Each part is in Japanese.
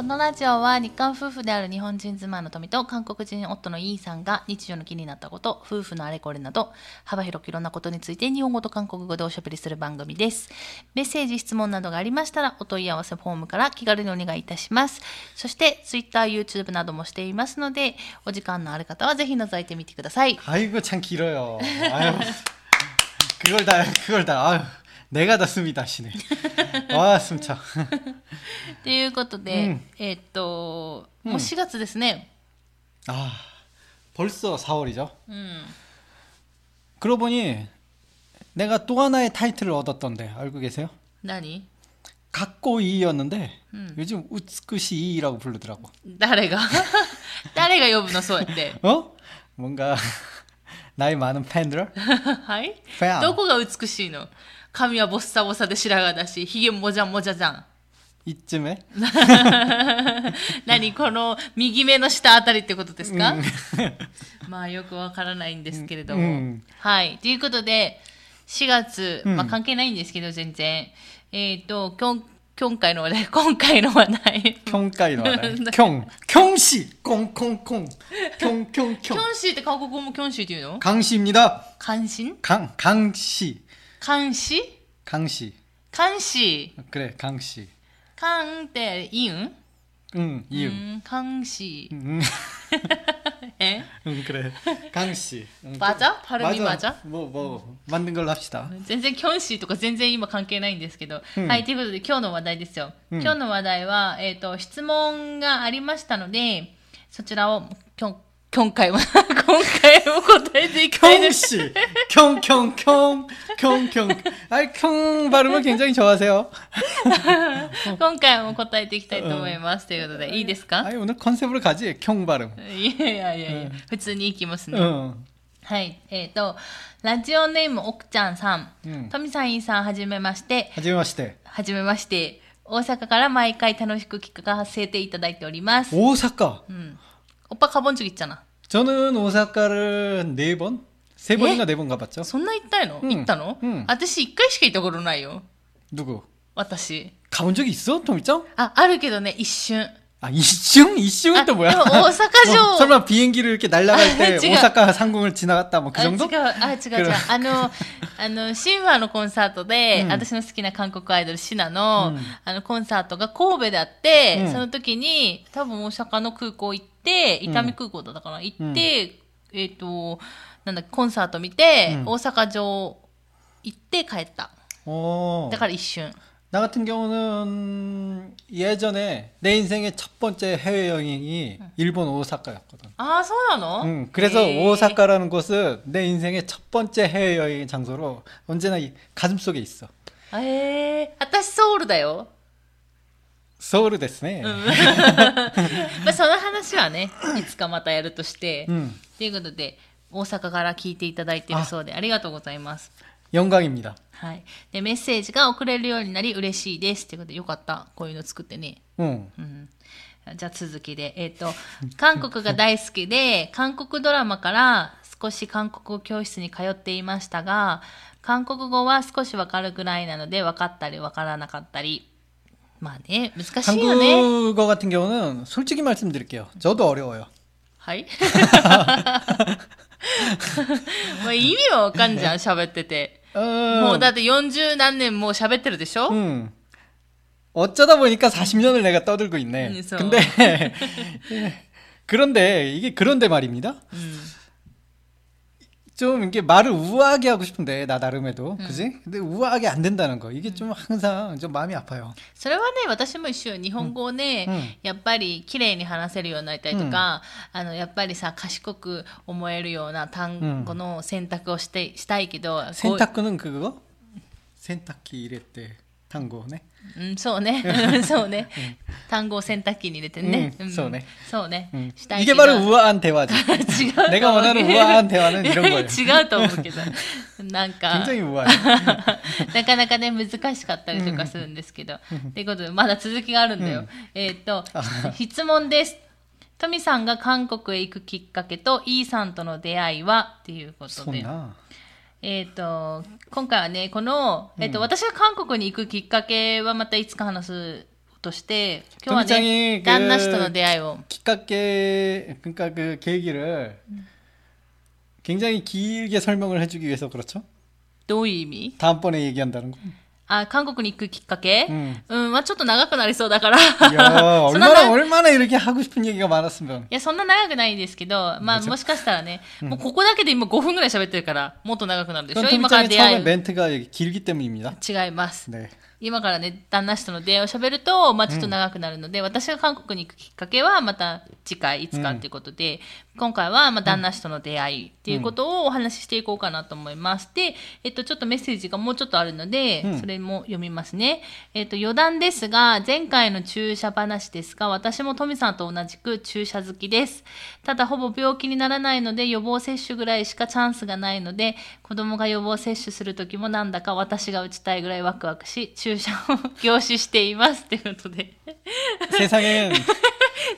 このラジオは日韓夫婦である日本人妻の富と韓国人夫のイーさんが日常の気になったこと、夫婦のあれこれなど幅広くいろんなことについて日本語と韓国語でおしゃべりする番組です。メッセージ、質問などがありましたらお問い合わせフォームから気軽にお願いいたします。そして、Twitter、YouTube などもしていますので、お時間のある方はぜひ覗いてみてください。 아이고 참 길어요. 아유, 그걸 다 그걸 다 아유, 내가 다 숨이 다시네. 와 숨차. ということで、うんえーっと、うんもう4月ですね。 아 벌써 4월이죠. うん。 그러고 보니 내가 또 하나의 타이틀을 얻었던데 알고 계세요? 何 각고이였는데 음. 요즘 우스쿠시이라고 부르더라고. 誰が誰が呼ぶのそうやって。 어? 뭔가 나이 많은 팬들? はいフェアどこが美しいの 髪はボッサボサで白髪だし、ひげもじゃもじゃじゃん。 이쯤에 何この右目の下あたりってことですか、まあよくわからないんですけれども。うんはい。ということで、4月、うんまあ関係ないんですけど、全然。えっ、と、きょん、今回の話題、今回の話題。 경가이로 알아요. 경 경시 콩콩콩 경경경 キョンシーって韓国語もキョンシーって言うの 강시입니다. 関心 강 강시 監視 강시 監視 그래 강시 監っていいん 응 う 이응 ん監視 응, え 응 그래 강시 응, 맞아? 발음이 맞아? 뭐뭐 만든 걸로 합시다 全然キョンシーとか全然今関係ないんですけど、うんはいということで今日の話題ですよ、うん今日の話題は、えっと質問がありましたのでそちらをき ょん今回は今回も答えていきたいです 경시 경경경 경경 아이 경 발음을 굉장히 좋아하세요 今回も答えていきたいと思います、ということでいいですか 아이 오늘 컨셉으로 가지 경 발음 いやいやいやいや、普通にいきますね、 응 はいえっ、とラジオネーム奥ちゃんさん、うん富さんいんさんはじめまして 하지마시대 はじめまして大阪から毎回楽しく聞かせていただいております、 오사카 うん、オッパカボンチョギっちゃな 저는 오사카를 네 번, 세 번인가 네 번 가봤죠. そんな行ったの、うん行ったの、うん私一回しか行ったことないよ 누구? 私 가본 적이 있어, 토미짱? ああるけどね一瞬 아 이슝? 이슝은 또 아, 뭐야? 이거 오사카죠. 어, 설마 비행기를 이렇게 날아갈 때 지금- 오사카 상공을 지나갔다 뭐 그 あ違 정도? うあ違う違う그럼 あのあのシンファのコンサートで、うん私の好きな韓国アイドルシナの,、うんあのコンサートが神戸であって、うんその時に多分大阪の空港行っ て、伊丹空港だったかな、行って、えっ、ー、と、なんだコンサート見て、大阪城行って帰った。だから一瞬.나 같은 경우는 예전에 내 인생의 첫 번째 해외 여행이 응. 일본 오사카였거 든. 아, 소나 노? 응. 그래서 에 이. 오사카라는 곳은 내 인생의 첫 번째 해외 여행 장소로 언제나 가슴 속에 있 어. 에, 아따서울다 요. ソウルだよ。 서울이 됐네. まあ、その話はね、いつかまたやるとして。 음, ということで、大阪から聞いていただいているそうで、ありがとうございます。 영광입니다. はい。で、メッセージが送れるようになり嬉しいです。ということで、よかった。こういうの作ってね。 응. うん。じゃあ続きで、えっ、と、韓国が大好きで、韓国ドラマから少し韓国語教室に通っていましたが、韓国語は少しわかるぐらいなので、分かったり分からなかったり。 まあね、難しいよね。 한국어 같은 경우는 솔직히 말씀드릴게요. 저도 어려워요. はいもう意味はわかんじゃん、喋ってて。 어, もうだって40何年もう喋ってるでしょ、 음. 어쩌다 보니까 40년을 내가 떠들고 있네. 음, 그래서. 근데 그런데 이게 그런데 말입니다. うん。 좀 이게 말을 우아하게 하고 싶은데 나 나름에도 그지? 근데 우아하게 안 된다는 거 이게 좀 항상 좀 마음이 아파요. それはね、私も一緒よ日本語をね、うんやっぱり綺麗に話せるようになりたいとか、あの、やっぱりさ、賢く思えるような単語の選択をして、したいけど、こう 세탁기는 그거? 세탁기 이럴 때 단고네. うん、そうね。そうね。単語を洗濯機に入れてね。うんそうね。そうね。 음. したい 이게 けど 바로 우아한 대화지. 違うと思う 내가 원하는 우아한 대화는 이런 거예요. 違うと思うけど。なんか。 굉장히 우아해. なかなかね、難しかったりとかするんですけど。ということで、まだ続きがあるんだよ。うんえーっと、質問です。トミさんが韓国へ行くきっかけと、イーさんとの出会いはっていうことで。 손나. えっ、と、今回はね、この、えっ、と、私が韓国に行くきっかけはまたいつか話す として今日は 토미짱이 ね 그 旦那氏との出会いを 기깎게 그러니까 그 계기를 굉장히 길게 설명을 해주기 위해서 그렇죠. どういう意味 다음번에 얘기한다는 거. あ韓国に行くきっかけ 음. うん、まあちょっと長くなりそうだから 야, そんな 얼마나 な 얼마나 이렇게 하고 싶은 얘기가 많았으면. いや、そんな長くないですけど、まあ、もしかしたらね、もうここだけで今5分ぐらい喋ってるから、もっと長くなるでしょ 그건 今から 토미짱의 出 처음에 会い。 멘트가 길기 때문입니다. 違います。 네. 今からね、旦那氏との出会いを喋ると、まあちょっと長くなるので、私が韓国に行くきっかけはまた次回いつかっていうことで、今回はまあ旦那氏との出会いっていうことをお話ししていこうかなと思います。で、えっと、ちょっとメッセージがもうちょっとあるので、うんそれも読みますね。えっと、余談ですが、前回の注射話ですが、私もトミさんと同じく注射好きです。ただ、ほぼ病気にならないので、予防接種ぐらいしかチャンスがないので、子供が予防接種するときもなんだか私が打ちたいぐらいワクワクし、注射を凝視しています。ということで。 세상엔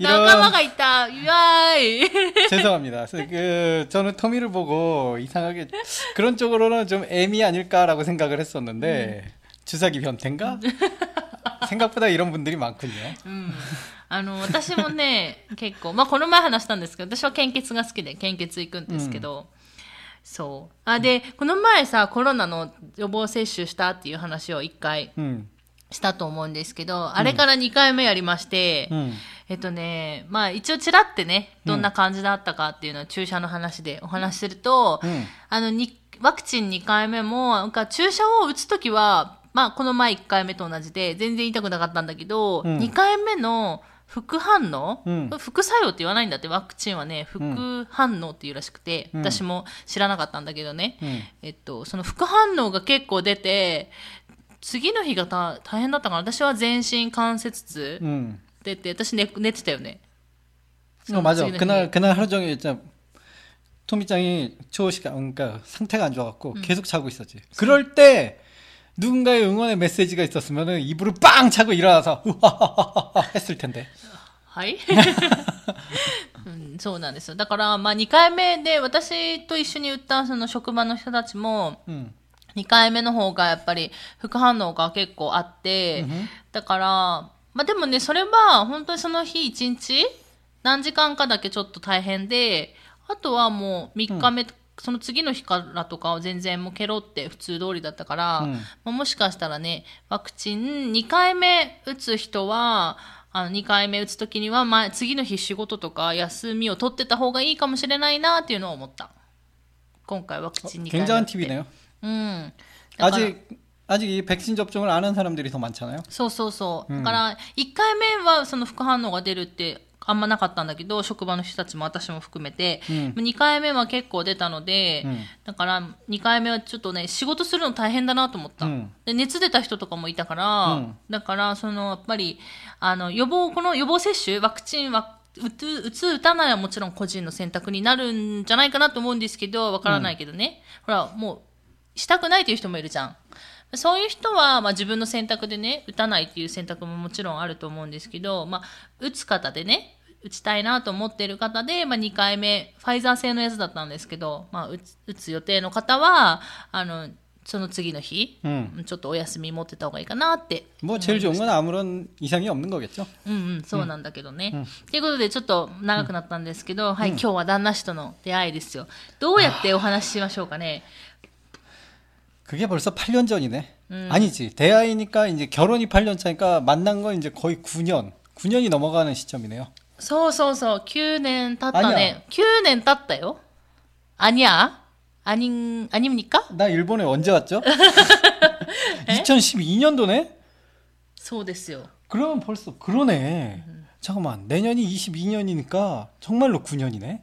仲間 이런 がいたイワーイ 죄송합니다. 그 저는 토미를 보고 이상하게 그런 쪽으로는 좀 애미 아닐까라고 생각을 했었는데 주사기 변태인가? 생각보다 이런 분들이 많군요. うん。あの、私もね、結構、まあ、この前話したんですけど、私は献血が好きで、献血行くんですけど、 そう。あ、で、この前さ、コロナの予防接種したっていう話を一回したと思うんですけど、うん、あれから2回目やりまして、うん、えっとね、まあ一応ちらってね、どんな感じだったかっていうのは注射の話でお話しすると、うん、あの、ワクチン2回目も、なんか注射を打つときは、まあこの前1回目と同じで全然痛くなかったんだけど、2回目の副反応、うん副作用って言わないんだって、ワクチンはね、副反応っていうらしくて、うん私も知らなかったんだけどね、 음. えっと、その副反応が結構出て、次の日がた大変だったから、私は全身関節痛 음. 出て、私寝寝てたよね。 어, 맞아. 지금 그날 그날 하루 종일 진짜 토미짱이 초시가 그러니까 상태가 안 좋아갖고 계속 자고 있었지. 그럴 때 누군가의 응원의 메시지가 있었으면은 이불을 빵 차고 일어나서 우하하하하 했을 텐데. はい、うん、そうなんですよ。だから、まあ2回目で私と一緒に打ったその職場の人たちも、 음. 2回目の方がやっぱり副反応が結構あって、だから、まあでもね、それは本当にその日1日何時間かだけちょっと大変で、あとはもう3日目、 その次の日からとかは全然もうケロって普通通りだったから、うんまあ、もしかしたらね、ワクチン2回目打つ人は、あの2回目打つときには、まあ、次の日仕事とか休みを取ってた方がいいかもしれないなっていうのを思った。今回ワクチン2回目打 굉장한 って 팁이네요. うん。だから 아직 아직 이 백신 접종을 안 한 사람들이 더 많잖아요. そうそうそう。うんだから、1回目はその副反応が出るって あんまなかったんだけど、職場の人たちも私も含めて、うん2回目は結構出たので、うんだから2回目はちょっとね、仕事するの大変だなと思った。うんで熱出た人とかもいたから、うんだから、その、やっぱり、あの、予防、この予防接種、ワクチンは、打つ、打つ、打たないはもちろん個人の選択になるんじゃないかなと思うんですけど、わからないけどね。ほら、もう、したくないという人もいるじゃん。そういう人は、まあ、自分の選択でね、打たないっていう選択ももちろんあると思うんですけど、まあ、打つ方でね、打ちたいなと思っている方で、まあ、2回目、ファイザー製のやつだったんですけど、まあ、打つ打つ予定の方は、あの、その次の日、 음. ちょっとお休み持ってた方がいいかなって。 뭐 제일 좋은 건 아무런 이상이 없는 거겠죠. うんうん、そうなんだけどね。と、いうことで、ちょっと長くなったんですけど、はい、今日は旦那氏との出会いですよ。どうやってお話ししましょうかね。 그게 벌써 8년 전이네. 음. 아니지. 대학이니까 이제 결혼이 8년 차니까 만난 건 이제 거의 9년. 9년이 넘어가는 시점이네요. そうそうそう、9年経ったね。9年経ったよ。アニャアニン、アニムニカ 나 일본에 언제 왔죠? 2012년도네? そうですよ。 그러면 벌써 그러네. 잠깐만. 내년이 22년이니까 정말로 9년이네.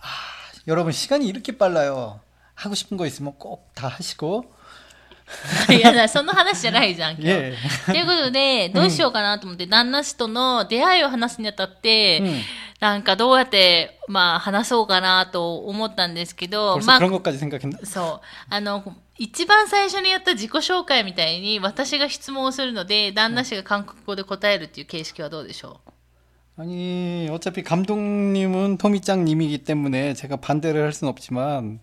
아, 여러분 시간이 이렇게 빨라요. 하고 싶은 거 있으면 꼭 다 하시고 いやだ、その話じゃないじゃん、今日。えということで、どうしようかなと思って、旦那氏との出会いを話すにあたって、うんなんかどうやって、まあ、話そうかなと思ったんですけど、 벌써 まあ、 그런 것까지 생각했나? そう。あの、一番最初にやった自己紹介みたいに、私が質問をするので、旦那氏が韓国語で答えるっていう形式はどうでしょ 아니 어차피 감독님은 토미짱님이기 때문에 제가 반대를 할 수는 없지만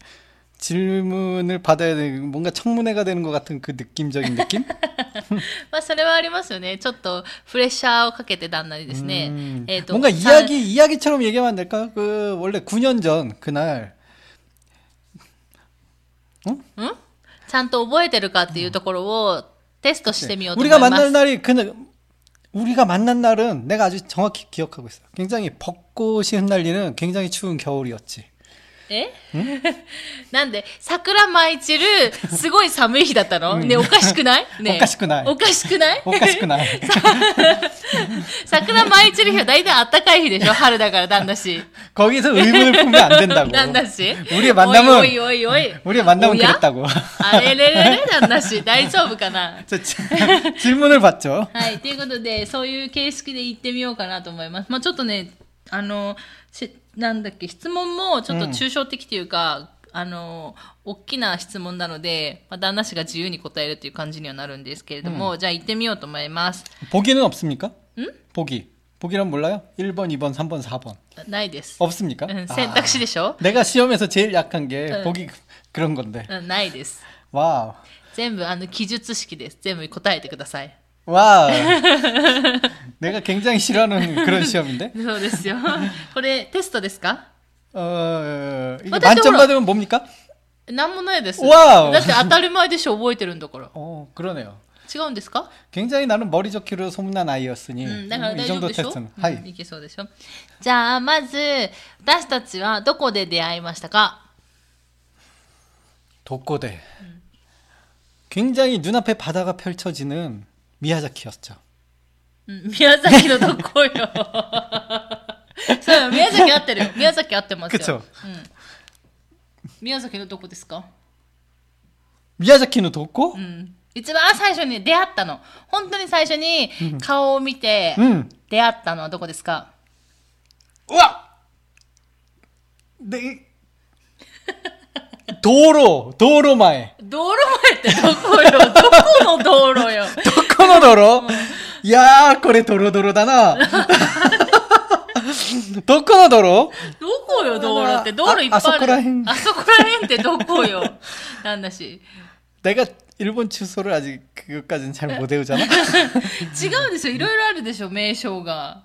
질문을 받아야 되는 뭔가 청문회가 되는 것 같은 그 느낌적인 느낌? まあそれはありますよね。ちょっとプレッシャーをかけて旦那にですね。 음, えっと 뭔가 さ 이야기 이야기처럼 얘기하면 안 될까? 그 원래 9년 전 그날 んちゃんと覚えてるかっていうところをテストしてみようと思い 우리가 ます。 만난 날이 그날 우리가 만난 날은 내가 아주 정확히 기억하고 있어. 굉장히 벚꽃이 흩날리는 굉장히 추운 겨울이었지. えなんで、桜舞い散る、すごい寒い日だったの、ねおかしくないねおかしくないおかしくない 오카시쿠나. 桜舞い散る日は大体暖かい日でしょ春だから旦那氏。 거기서 의문을 품면 안 된다고. 旦那氏 우리의 만남은 おいおいおいおい。 우리의 만남은 おや 그랬다고. あれれれれ旦那氏。大丈夫かな 자, 지- 질문을 받죠. はい。ということで、そういう形式で行ってみようかなと思います。まあちょっとね、あの、し なんだっけ、質問もちょっと抽象的というか、あの、大きな質問なので、まあ、旦那氏が自由に答えるという感じにはなるんですけれども、じゃあ行ってみようと思います。 보기는 없습니까? 보기. 보기란 몰라요? 1번, 2번, 3번, 4번. ないです。 없습니까? うん 아, 選択肢でしょ 내가 시험에서 제일 약한 게 응. 보기 그런 건데. うんないです。 와우. 全部、あの、記述式です。全部答えてください。 와우. 내가 굉장히 싫어하는 그런 시험인데. そうですよ。これ、テストですか 어, 이게 어떤 만점 쪽으로- 받으면 뭡니까? なんもないです。わおだって当たり前でしょ、覚えてるんだから。 어, 그러네요. 違うんですか 굉장히 나는 머리 좋기로 소문난 아이였으니 うん、だから 이 大丈夫 정도 でしょ、 테스트는 うん 하이. いけそうでしょじゃあ、まず、私たちはどこで出会いましたか 독고대. 굉장히 눈앞에 바다가 펼쳐지는 宮崎やうん宮崎のどこよそう宮崎合ってるよ宮崎合ってますよ、うん、宮崎のどこですか宮崎のどこ、うん、一番最初に出会ったの本当に最初に顔を見て出会ったのはどこですか、うん、うわで道路道路前道路前ってどこよどこの道路よ道도코노 도로? 야, 그래 도로도로다나. 도코노 도로? どこよ道路って道路いっぱいある。ああそこら辺あそこら辺ってどこよなんだし。 내가 일본 주소를 아직 그것까지는 잘 못 외우잖아. 違うんですよ。いろいろあるでしょ、名称が。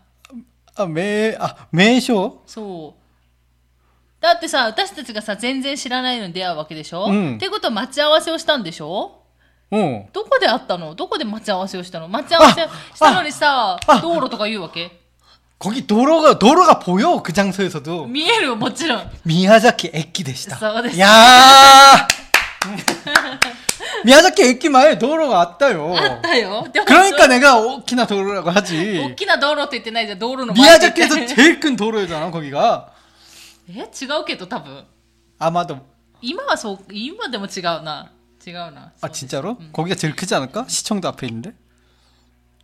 아, 매, 아, 매쇼? そう。だってさ、私たちがさ、全然知らないのに出会うわけでしょ、うんってことは待ち合わせをしたんでしょ 어. どこで会ったのどこで待ち合わせをしたの待ち合わせしたのにさ、あ道路とか言うわけ 거기 도로가, 도로가 보여. 그 장소에서도. 見えるよ、もちろん。 미야자키 에키でした. そうです。 야! 미야자키 에키마에 도로가 왔다요. あったよ。でも 그러니까 내가 오키나 도로라고 大 하지. きな道路って言ってないじゃん、道路の前って言って 미야자키에서 제일 큰 도로잖아, 거기가. え違うけど多分。 아마도 今はそう、今でも違うな。 違うな。 아 진짜로? 거기가 제일 크지 않을까? 시청도 앞에 있는데.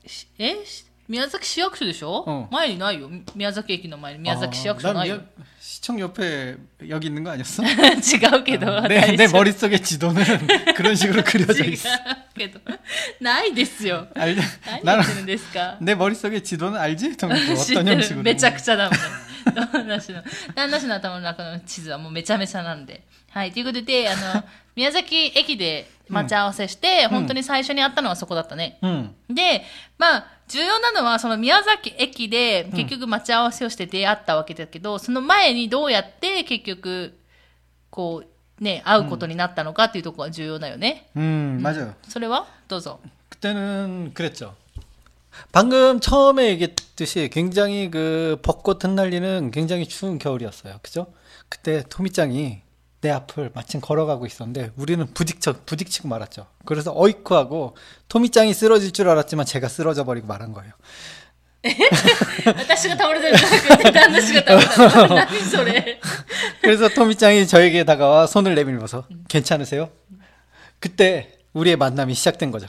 しえし宮崎市役所でしょ、うん前にないよ。宮崎駅の前に宮崎市役所 아, ない 난 よ。 미- 시청 옆에 여기 있는 거 아니었어? 違うけど。 내, 大 내 丈夫 머릿속에 지도는 그런 식으로 그려져 違う 있어. けど。ないですよ。 알, 何言 나는 ってるんですか 내 머릿속에 지도는 알지? 좀 知っ 어떤 てる 형식으로? めちゃくちゃだもん。 旦那氏の、旦那氏の頭の中の地図はもうめちゃめちゃなんで。はい。ということで、あの、宮崎駅で待ち合わせして、本当に最初に会ったのはそこだったね。 응. で、まあ、重要なのは、その宮崎駅で結局待ち合わせをして出会ったわけだけど、その前にどうやって結局、こう、ね、会うことになったのかっていうところが重要だよね。 음, 맞아요. それはどうぞ。 그때는 그랬죠. 방금 처음에 얘기했듯이 굉장히 그 벚꽃 흩날리는 굉장히 추운 겨울이었어요. 그죠? 그때 토미짱이 내 앞을 마침 걸어가고 있었는데 우리는 부딪혀 부딪히고 말았죠. 그래서 어이쿠하고 토미짱이 쓰러질 줄 알았지만 제가 쓰러져 버리고 말한 거예요. 私が倒れてるんじゃなくて、旦那氏が倒れたの。何それ。 그래서 토미짱이 저에게 다가와 손을 내밀면서 괜찮으세요? 그때 우리의 만남이 시작된 거죠.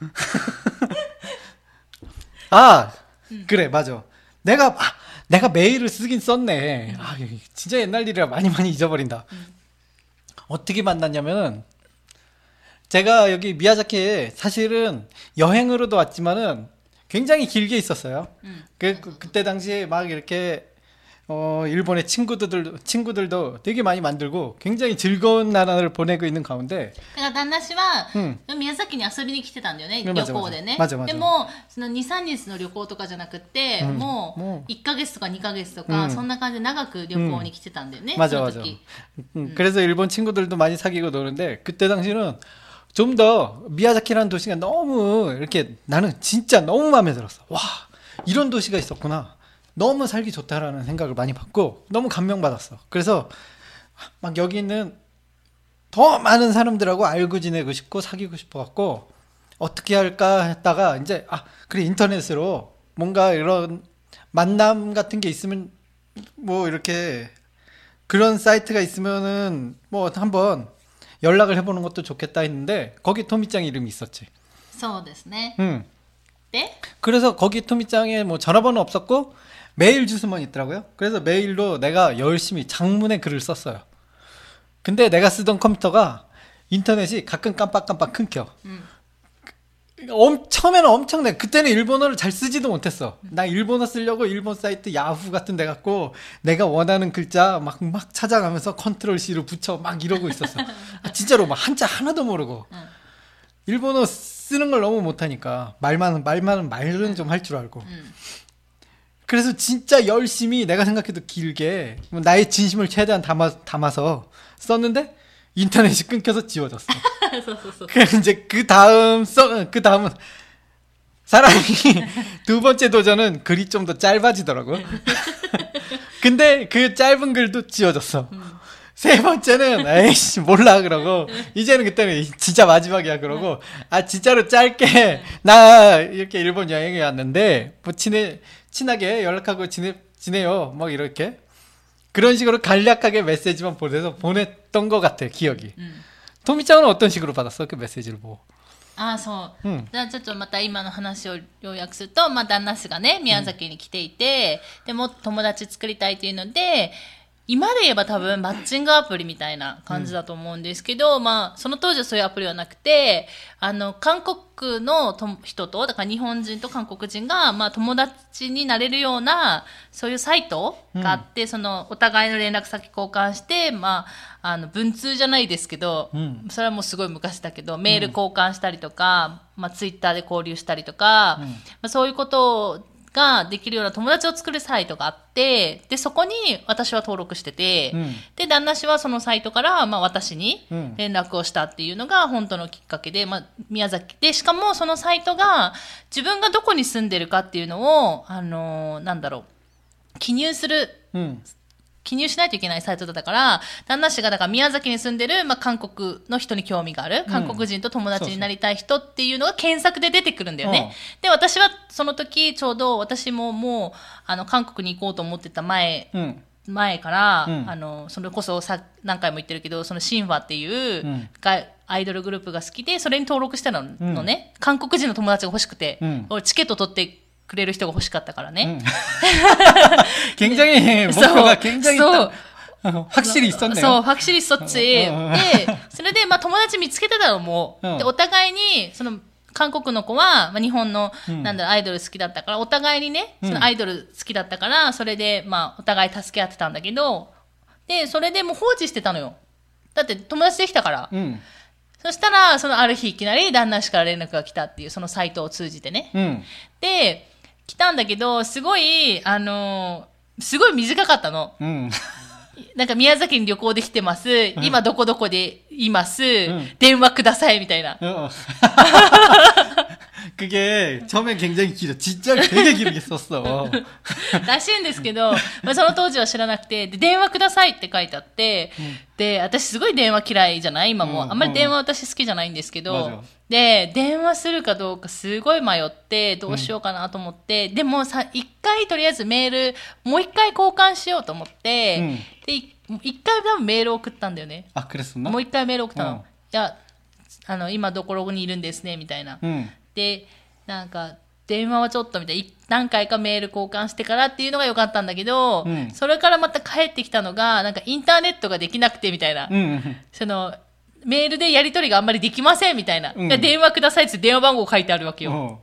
아, 그래, 맞아. 내가, 아, 내가 메일을 쓰긴 썼네. 아, 이거 진짜 옛날 일이라 많이 많이 잊어버린다. 어떻게 만났냐면은, 제가 여기 미야자키에 사실은 여행으로도 왔지만은 굉장히 길게 있었어요. 응. 그, 그, 그때 당시에 막 이렇게 어, 일본의 친구들, 친구들도 되게 많이 만들고 굉장히 즐거운 나라를 보내고 있는 가운데, だから旦那氏は、うん宮崎に遊びに来てたんだよね、うん旅行でね。まずまずでも、その2、3日の旅行とかじゃなくって、うんもうもう1ヶ月とか2ヶ月とか、うんそんな感じで長く旅行に来てたんだよね、 맞아, その 맞아. 時。 음, 그래서 일본 친구들도 많이 사귀고 노는데, 그때 당시는 좀 더 미야자키라는 도시가 너무 이렇게 나는 진짜 너무 마음에 들었어. 와, 이런 도시가 있었구나. 너무 살기 좋다라는 생각을 많이 받고 너무 감명받았어. 그래서 막 여기 있는 더 많은 사람들하고 알고 지내고 싶고 사귀고 싶어 갖고 어떻게 할까 했다가 이제 아 그래 인터넷으로 뭔가 이런 만남 같은 게 있으면 뭐 이렇게 그런 사이트가 있으면은 뭐 한번 연락을 해보는 것도 좋겠다 했는데 거기 토미짱 이름이 있었지. そうですね。 응. で、 그래서 거기 토미짱에 뭐 전화번호 없었고 메일 주소만 있더라고요. 그래서 메일로 내가 열심히 장문의 글을 썼어요. 근데 내가 쓰던 컴퓨터가 인터넷이 가끔 깜빡깜빡 끊겨. 음. 엄, 처음에는 엄청나. 그때는 일본어를 잘 쓰지도 못했어. 나 일본어 쓰려고 일본 사이트 야후 같은 데 갖고 내가 원하는 글자 막, 막 찾아가면서 컨트롤 C로 붙여 막 이러고 있었어. 아, 진짜로 막 한자 하나도 모르고. 응. 일본어 쓰는 걸 너무 못하니까. 말만은, 말만은 말은 좀 할 줄 알고. 응. 그래서 진짜 열심히 내가 생각해도 길게 뭐 나의 진심을 최대한 담아, 담아서 썼는데 인터넷이 끊겨서 지워졌어. 그 이제 그 다음 써그 다음은 사람이 두 번째 도전은 글이 좀 더 짧아지더라고. 근데 그 짧은 글도 지워졌어. 음. 세 번째는 에이씨 몰라 그러고 이제는 그때는 진짜 마지막이야 그러고 아 진짜로 짧게 네. 나 이렇게 일본 여행에 왔는데 뭐 친해 친하게 연락하고 지내 지내요 뭐 이렇게 그런 식으로 간략하게 메시지만 보내서 보냈던 것 같아 기억이 うん。 토미짱은 어떤 식으로 받았어 그 메시지를 보고 ああ、そう。うんじゃあちょっとまた今の話を要約すると、まあ旦那氏がね、宮崎に来ていて、でもっと友達作りたいっていうので、 今で言えば多分マッチングアプリみたいな感じだと思うんですけど、まあその当時はそういうアプリはなくて、あの、韓国のと人と、だから日本人と韓国人が、まあ友達になれるような、そういうサイトがあって、そのお互いの連絡先交換して、まあ、あの、文通じゃないですけど、うん。それはもうすごい昔だけど、メール交換したりとか、まあツイッターで交流したりとか、うん。まあ、そういうことができるような友達を作るサイトがあって、で、そこに私は登録してて、うん。で、旦那氏はそのサイトから、まあ私にうん。連絡をしたっていうのが本当のきっかけで、まあ宮崎で、しかもそのサイトが自分がどこに住んでるかっていうのを、あのーなんだろう、記入する응 記入しないといけないサイトだったから、旦那氏がだから宮崎に住んでる、まあ、韓国の人に興味がある、うん。韓国人と友達になりたい人っていうのが検索で出てくるんだよね。うんで、私はその時ちょうど私ももう、あの、韓国に行こうと思ってた前、응前から、うん。あの、それこそさ、何回も言ってるけど、そのシンファっていう、うん。がアイドルグループが好きで、それに登録したの,、のね、韓国人の友達が欲しくて、うん。俺チケット取ってくれる人が欲しかったからね。 응. 굉장히 목표가 굉장히 そう 딱 어, 확실히 そう、 있었네요. ファクシリそっち。でうん、それで、まあ友達見つけてたのもう、うんで、お互いに、その、韓国の子は、まあ、日本の、うんなんだろう、アイドル好きだったから、お互いにね、うんそのアイドル好きだったから、それで、まあ、お互い助け合ってたんだけど、で、それでもう放置してたのよ。だって友達できたから。 응 そしたら、そのある日いきなり旦那氏から連絡が来たっていう、そのサイトを通じてね。 응 で、 来たんだけど、すごい、あのーすごい短かったの。응なんか宮崎に旅行できてます。今どこどこでいます。ん電話くださいみたいな。 어. 그게 처음에 굉장히 길어. 진짜 되게 길게 썼어. らしいんですけど、まあ、その当時は知らなくて、で、電話くださいって書いてあって、で、私すごい電話嫌いじゃない今も、うんあんまり電話私好きじゃないんですけど、まだで、電話するかどうかすごい迷って、どうしようかなと思って、でもさ、一回とりあえずメール、もう一回交換しようと思って、うんで、い一回多分メール送ったんだよね。 아, 그랬었나? もう一回メール送ったの。うんいや、あの、今どころにいるんですね、みたいな。 でなんか電話はちょっとみたい何回かメール交換してからっていうのが良かったんだけど、うん、それからまた帰ってきたのがなんかインターネットができなくてみたいな、うん、そのメールでやり取りがあんまりできませんみたいな、うん、電話くださいって電話番号書いてあるわけよ。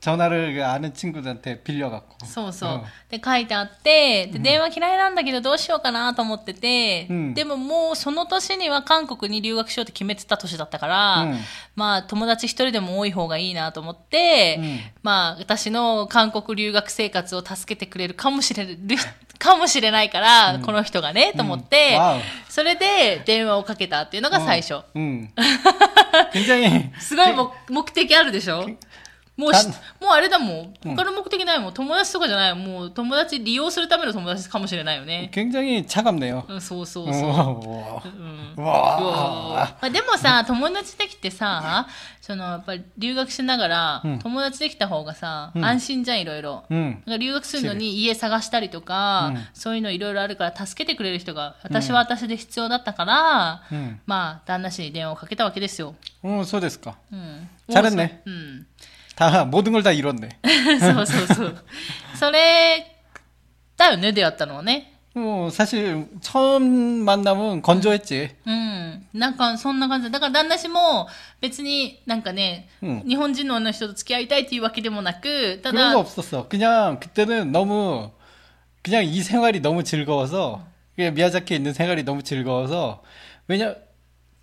전화를 그 아는 친구들한테 빌려갖고. そうそう。うんで、書いてあって、で、電話嫌いなんだけどどうしようかなと思ってて、うんでももうその年には韓国に留学しようって決めてた年だったから、うんまあ友達一人でも多い方がいいなと思って、うんまあ私の韓国留学生活を助けてくれるかもしれる、かもしれないから、この人がね、と思って、うんわおそれで電話をかけたっていうのが最初。 응. 굉장히 すごいも目的あるでしょ もうしたもうあれだもん。他の目的ないもん。友達とかじゃないもう友達利用するための友達かもしれないよね。 굉장히 차갑네요. うん、そうそうそう。 와. うん、 와. まあ、でもさ、友達できてさ、そのやっぱり留学しながら、うん友達できた方がさ、うん安心じゃん、いろいろ。 응. なんか留学するのに家探したりとか、うんそういうのいろいろあるから助けてくれる人が私は私で必要だったから、 응. まあ旦那氏に電話をかけたわけですよ。 어,そうですか.うん、 잘했네. うん。 다 모든 걸 다 이뤘네. そうそうそう。それだよね、出会ったのはね。 뭐 사실 처음 만남은 건조했지. うん。なんか、そんな感じ。だから、旦那氏も、別になんかね、うん日本人の女の人と付き合いたいっていうわけでもなく、た 그런 だ 거 、 없었어. 그냥 그때는 너무 그냥 이 생활이 너무 즐거워서 그냥 미야자키에 있는 생활이 너무 즐거워서 왜냐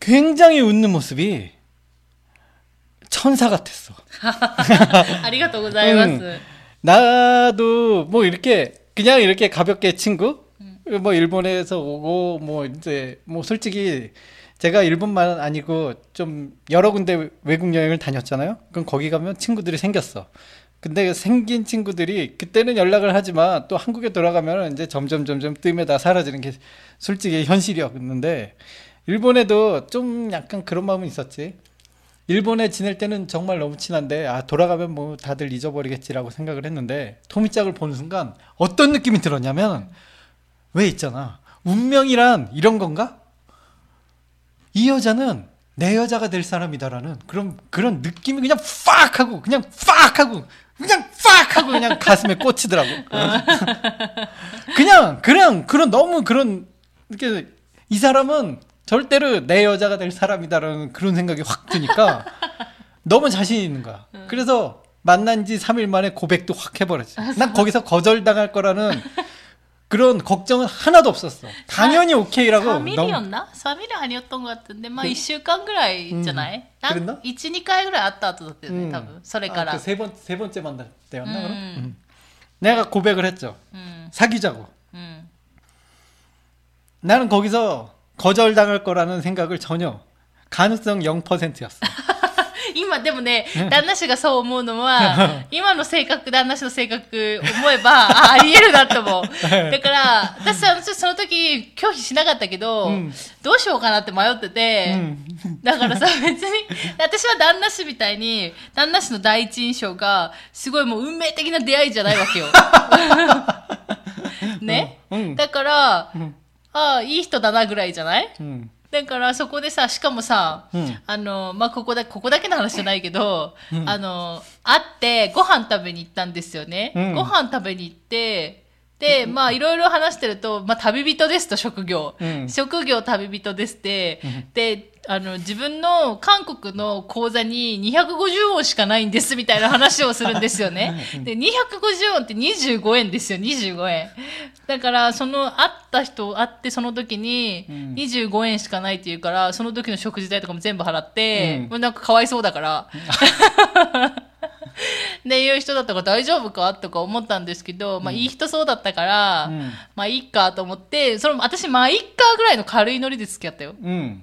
굉장히 웃는 모습이 천사 같았어. 아리가또 고자이마스. 응. 나도 뭐 이렇게 그냥 이렇게 가볍게 친구 음. 뭐 일본에서 오고 뭐 이제 뭐 솔직히 제가 일본만 아니고 좀 여러 군데 외국 여행을 다녔잖아요. 그럼 거기 가면 친구들이 생겼어. 근데 생긴 친구들이 그때는 연락을 하지만 또 한국에 돌아가면 이제 점점 점점 뜸에 다 사라지는 게 솔직히 현실이었는데 일본에도 좀 약간 그런 마음은 있었지. 일본에 지낼 때는 정말 너무 친한데 아 돌아가면 뭐 다들 잊어버리겠지라고 생각을 했는데 토미짝을 보는 순간 어떤 느낌이 들었냐면 왜 있잖아 운명이란 이런 건가? 이 여자는 내 여자가 될 사람이다라는 그런 그런 느낌이 그냥 팍 하고 그냥 팍 하고 그냥 팍 하고 그냥 가슴에 꽂히더라고. 그냥 그냥 그런 너무 그런 이렇게 이 사람은 절대로 내 여자가 될 사람이다라는 그런 생각이 확 드니까 너무 자신 있는 거야. 그래서 만난 지 3일 만에 고백도 확 해버렸지. 난 거기서 거절당할 거라는 그런 걱정은 하나도 없었어. 당연히 フ 오케이라고. ァミリオ 너무 ンなファミリオンアニオットンがあってんで、まあ1週間ぐらいじゃない、うんなんくれんな ?1、2回ぐらいあった後だったよね、 음. 多分。それから。 아, 그세 번, 세 번째 만날 때였나, 그럼? 음. 음. 내가 고백을 했죠. うん。 사귀자고. うん。 나는 거기서 거절당할 거라는 생각을 전혀 가능성 0%였어. でもね、旦那氏がそう思うのは、今の性格、旦那氏の性格思えば、ああり得るなと思う。だから、私はその時拒否しなかったけど、うん、どうしようかなって迷ってて、うん、だからさ、別に、私は旦那氏みたいに、旦那氏の第一印象が、すごいもう運命的な出会いじゃないわけよ。ね、うん、だから、ああ、いい人だなぐらいじゃない、うん。だからそこでさ、しかもさ、うん。あの、まあ、ここだ、ここだけの話じゃないけど、あの、会ってご飯食べに行ったんですよね。うん。ご飯食べに行って、で、まあ、いろいろ話してると、まあ、旅人ですと、職業。うん。職業旅人ですって、で、あの、自分の韓国の口座に250ウォンしかないんですみたいな話をするんですよね。で、250ウォンって25円ですよ、25円。だから、その、会った人、会ってその時に、うん25円しかないって言うから、その時の食事代とかも全部払って、うんもうなんかかわいそうだから。っていう人だったから大丈夫かとか思ったんですけど、まあいい人そうだったから、うんまあいいかと思って、それも私まあいいかぐらいの軽いノリで付き合ったよ。うん。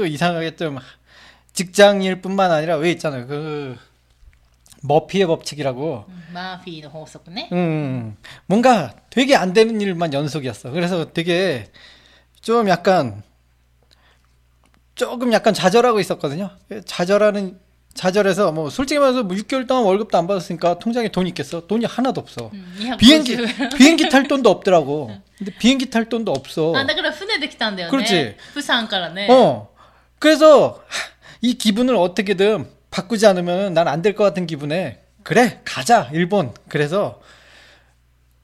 또 이상하게 좀 직장일뿐만 아니라 왜 있잖아요 그 머피의 법칙이라고 マーフィーの法則ね。 음, 뭔가 되게 안 되는 일만 연속이었어. 그래서 되게 좀 약간 조금 약간 좌절하고 있었거든요. 좌절하는 좌절해서 뭐 솔직히 말해서 뭐 6개월 동안 월급도 안 받았으니까 통장에 돈이 있겠어? 돈이 하나도 없어. うん250 비행기 비행기 탈 돈도 없더라고. 근데 비행기 탈 돈도 없어. あ、だから船で来たんだよね。그렇지 プサンからね。 어. 그래서 이 기분을 어떻게든 바꾸지 않으면 난 안 될 것 같은 기분에 그래 가자 일본. 그래서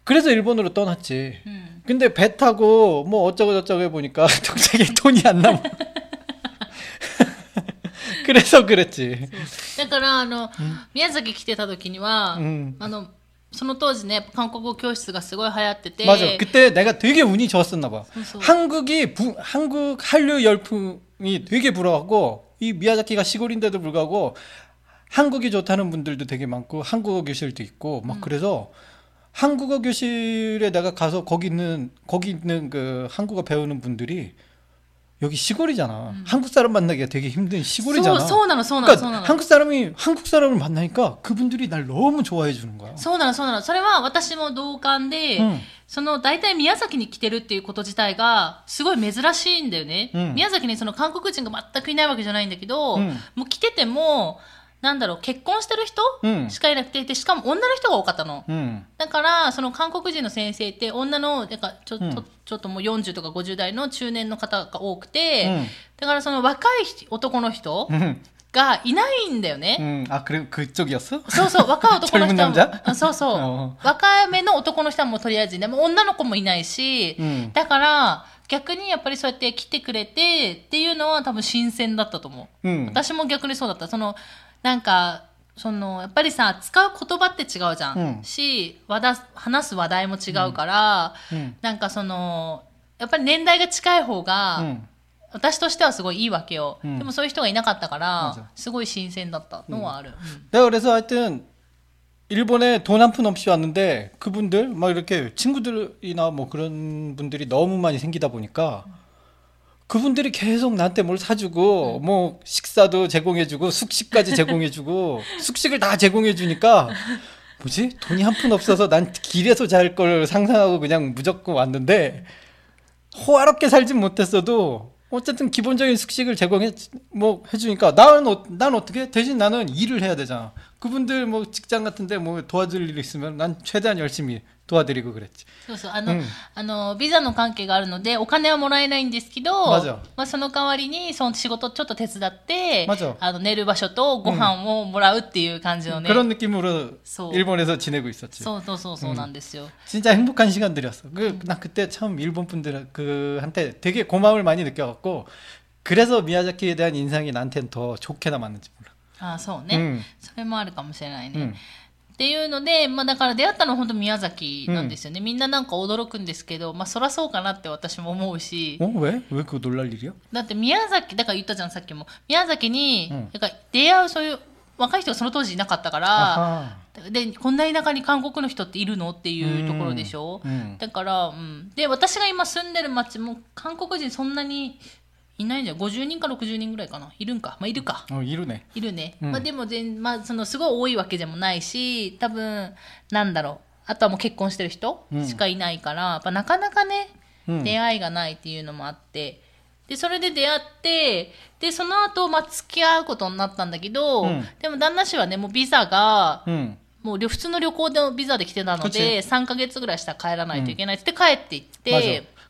그래서 일본으로 떠났지. うん。 근데 배 타고 뭐 어쩌고 저쩌고 해보니까 통장에 돈이 안 남아. 그래서 그랬지. だから、あの、宮崎来てた時には、 음. あの、 その当時ね、韓国語教室がすごい流行ってて。 맞아. 그때 내가 되게 운이 좋았었나 봐. 그래서- 한국이 부- 한국 한류 열풍이 되게 불어가고 이 미야자키가 시골인데도 불구하고 한국이 좋다는 분들도 되게 많고 한국어 교실도 있고 막 그래서 한국어 교실에 내가 가서 거기 있는 거기 있는 그 한국어 배우는 분들이 여기 시골이잖아. 한국 사람 만나기가 되게 힘든 そ 시골이잖아. う、そうなの、そうなの、そうな 그러니까 の。 한국 사람이 한국 사람을 만나니까 그분들이 날 너무 좋아해 주는 거야. そうなの、そうなの。それは私も同感で、うんその大体宮崎に来てるっていうこと自体がすごい珍しいんだよね。うん宮崎にその韓国人が全くいないわけじゃないんだけど、うんもう来てても、 なんだろう、結婚してる人、うんしかいなくて、で、しかも女の人が多かったの。 음. だから、その韓国人の先生って女の、なんかちょっと、うんちょっともう40とか50代の中年の方が多くて、うんだからその若い人男の人 음. がいないんだよね。 음. 아 그래 그쪽이었어? そうそう、若い男の人 젊은 も 남자 あそうそううん。若めの男の人はもうとりあえずいない。もう女の子もいないし、うんだから、逆にやっぱりそうやって来てくれてっていうのは多分新鮮だったと思う。 음. 私も逆にそうだった。その、 なんか、その、やっぱりさ、使う言葉って違うじゃん。うんし、話だ話す話題も違うから、 음. なんかその、やっぱり年代が近い方が、 음. 私としてはすごいいいわけよ。うんでもそういう人がいなかったか맞아 ら、すごい新鮮だったのはある。うん 내가 그래서 하여튼 일본에 돈 한 푼 없이 왔는데 그분들 막 이렇게 친구들이나 뭐 그런 분들이 너무 많이 생기다 보니까 그분들이 계속 나한테 뭘 사주고 뭐 식사도 제공해주고 숙식까지 제공해주고 숙식을 다 제공해주니까 뭐지 돈이 한 푼 없어서 난 길에서 잘 걸 상상하고 그냥 무조건 왔는데 호화롭게 살진 못했어도 어쨌든 기본적인 숙식을 제공해 뭐 해주니까 나는 어, 난 어떻게 대신 나는 일을 해야 되잖아. 그분들 뭐 직장 같은데 뭐 도와줄 일 있으면 난 최대한 열심히 도와드리고 그랬지. そうそう。あの、うんあの、ビザの関係があるので、お金はもらえないんですけど、まずはまあ、その代わりに、その仕事ちょっと手伝ってまずは、あの、寝る場所とご飯をもらうっていう感じのね。 그런 느낌으로 소. 일본에서 지내고 있었지. そうそうそうそうなんですよ。 진짜 행복한 시간들이었어. 그, 나 그때 참 일본 분들 그한테 되게 고마움을 많이 느껴갖고 그래서 미야자키에 대한 인상이 나한테는 더 좋게 남았는지 몰라. ああ、そうね、うんそれもあるかもしれないね。 응. っていうので、まあ、だから出会ったのは本当宮崎なんですよね、みんななんか驚くんですけど、まあ、そらそうかなって私も思うし。だって宮崎だから言ったじゃんさっきも。宮崎に、だから出会うそういう若い人がその当時いなかったからでこんな田舎に韓国の人っているのっていうところでしょ、うん、だから、うん、で私が今住んでる町も韓国人そんなにいないじゃ50人か60人ぐらいかな。いるんか。まあいるか、うん、いるね。いるね、うん、まあ、でも全、まあ、そのすごい多いわけでもないし多分なんだろう。あとはもう結婚してる人しかいないから、うん、やっぱなかなかね、出会いがないっていうのもあって。でそれで出会ってでその後、まあ付き合うことになったんだけど、でも旦那氏はねもうビザが、もう普通の旅行でビザで来てたので3か月ぐらいしたら帰らないといけないって帰っていって。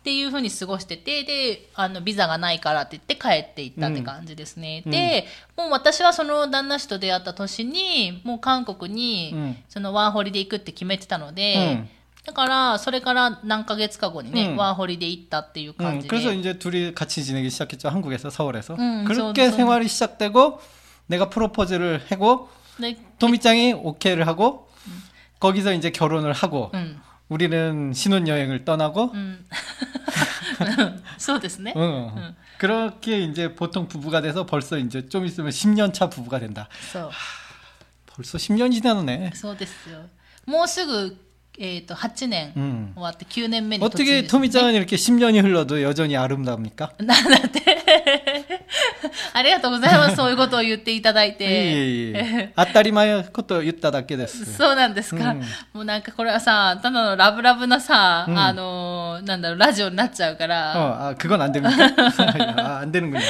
っていうふうに過ごしてて、で、あの、ビザがないからって言って帰っていったって感じですね。うんで、もう私はその旦那氏と出会った年に、もう韓国に、うんそのワーホリで行くって決めてたので、うんだから、それから何ヶ月か後にね、うんワーホリで行ったっていう感 음, じで。 그래서 이제 둘이 같이 지내기 시작했죠. 한국에서 서울에서. 음, 그렇게 저- 저- 생활이 시작되고 내가 프로포즈를 하고 で 토미짱이 오케이를 하고 거기서 이제 결혼을 하고 うん。 우리는 신혼여행을 떠나고 うん。そうですね。 응. 응. 그렇게 이제 보통 부부가 돼서 벌써 이제 좀 있으면 10년 차 부부가 된다. そう。 벌써 10년이 지나네. そうですよ。もうすぐ、えっ、と、8年 음. 終わって9年目に突入 어떻게 です、ね。 토미짱은 이렇게 10년이 흘러도 여전히 아름다웁니까? なんだって。 ありがとうございます。そういうことを言っていただいて。 예, 예. 아따리마의 것도言っただけです.そうなんですか、うんもうなんかこれはさ、ただのラブラブなさ、うんあのーなんだろう、ラジオになっちゃうか 어, ら。 아, 그건 안 됩니까? 아, 안 되는군요.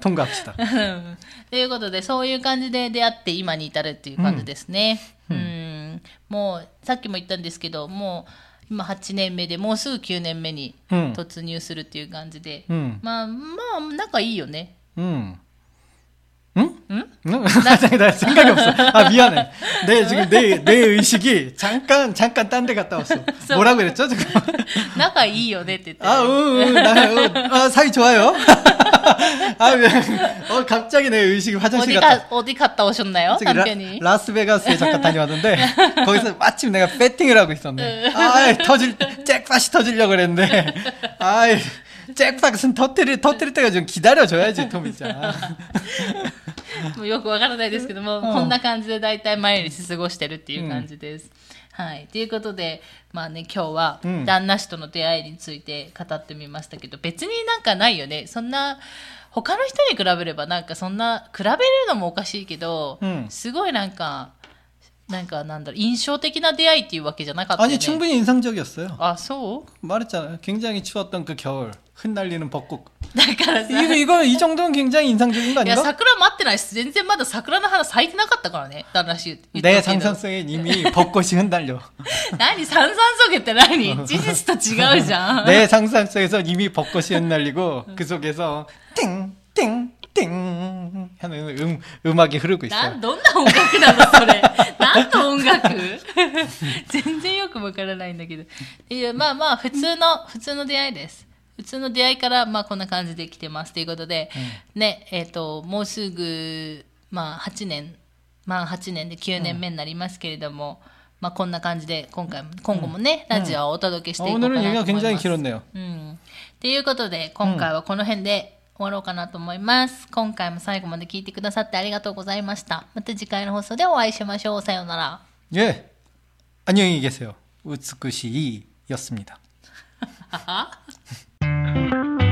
통과합시다. うんということで、そういう感じで出会って今に至るっていう感じですね。うん。もう、さっきも言ったんですけど、もう、今8年目で、もうすぐ9年目にうん突入するっていう感じで。 음. まあ、まあ、仲いいよね。 음. 응? 응? 나, 생각이 없어. 아 미안해. 내 지금 내 내 의식이 잠깐 잠깐 딴 데 갔다 왔어. 뭐라고 그랬죠 지금? 나가 이요네 뜻. 아, 응나 어, 아, 사이 좋아요. 아, 왜, 어 갑자기 내 의식이 화장실 어디 가, 갔다. 어디 갔다 오셨나요, 남편이? 라, 스베가스에 잠깐 다녀왔는데 거기서 마침 내가 배팅을 하고 있었네. 아, 터질 잭팟이 터질려 그랬는데. 아이. 잭팟은 터뜨릴, 터뜨릴 때가 좀 기다려줘야지, 토미짱. もうよくわからないですけども、んこんな感じで大体毎日過ごしてるっていう感じです。はい。ということで、まあね、今日はうん旦那氏との出会いについて語ってみましたけど、別になんかないよね。そんな、他の人に比べればなんかそんな、比べるのもおかしいけど、うんすごいなんか、なんかなんだろう、印象的な出会いっていうわけじゃなかったよね。 아니, 충분히 인상적이었어요. あ、そう 말했잖아요. 굉장히 추웠던 그 겨울. 흩날리는 벚꽃. だからさ、 이거, 이거, 이 정도는 굉장히 인상적인 거 いや、 아닌가? 桜待ってないし、全然まだ桜の花咲いてなかったからね、旦那氏言っ 내 とくけど 상상성에 이미 벚꽃이 흩날려. 何三三ソゲって何事実と違うじゃん。 내 상상성에서 이미 벚꽃이 흩날리고 그 속에서 띵띵띵 하는 음, 음악이 흐르고 な 있어요. どんな音楽なのそれ。何の音楽全然よくわからないんだけど。いや、まあまあ、普通の、普通の出会いです。 普通の出会いから、まあこんな感じで来てます。ということで、ね、えっ、と、もうすぐ、まあ8年、まあ8年で9年目になりますけれども、まあこんな感じで、今回も、今後もね、ラジオをお届けしてい 어, こうかなと 오늘은 思い 얘기가 ます。 굉장히 길었네요. うん。ということで、今回はこの辺で終わろうかなと思います。今回も最後まで聞いてくださってありがとうございました。また次回の放送でお会いしましょう。さようなら。 예. 안녕히 계세요. 우츠쿠시이였습니다. はは Bye.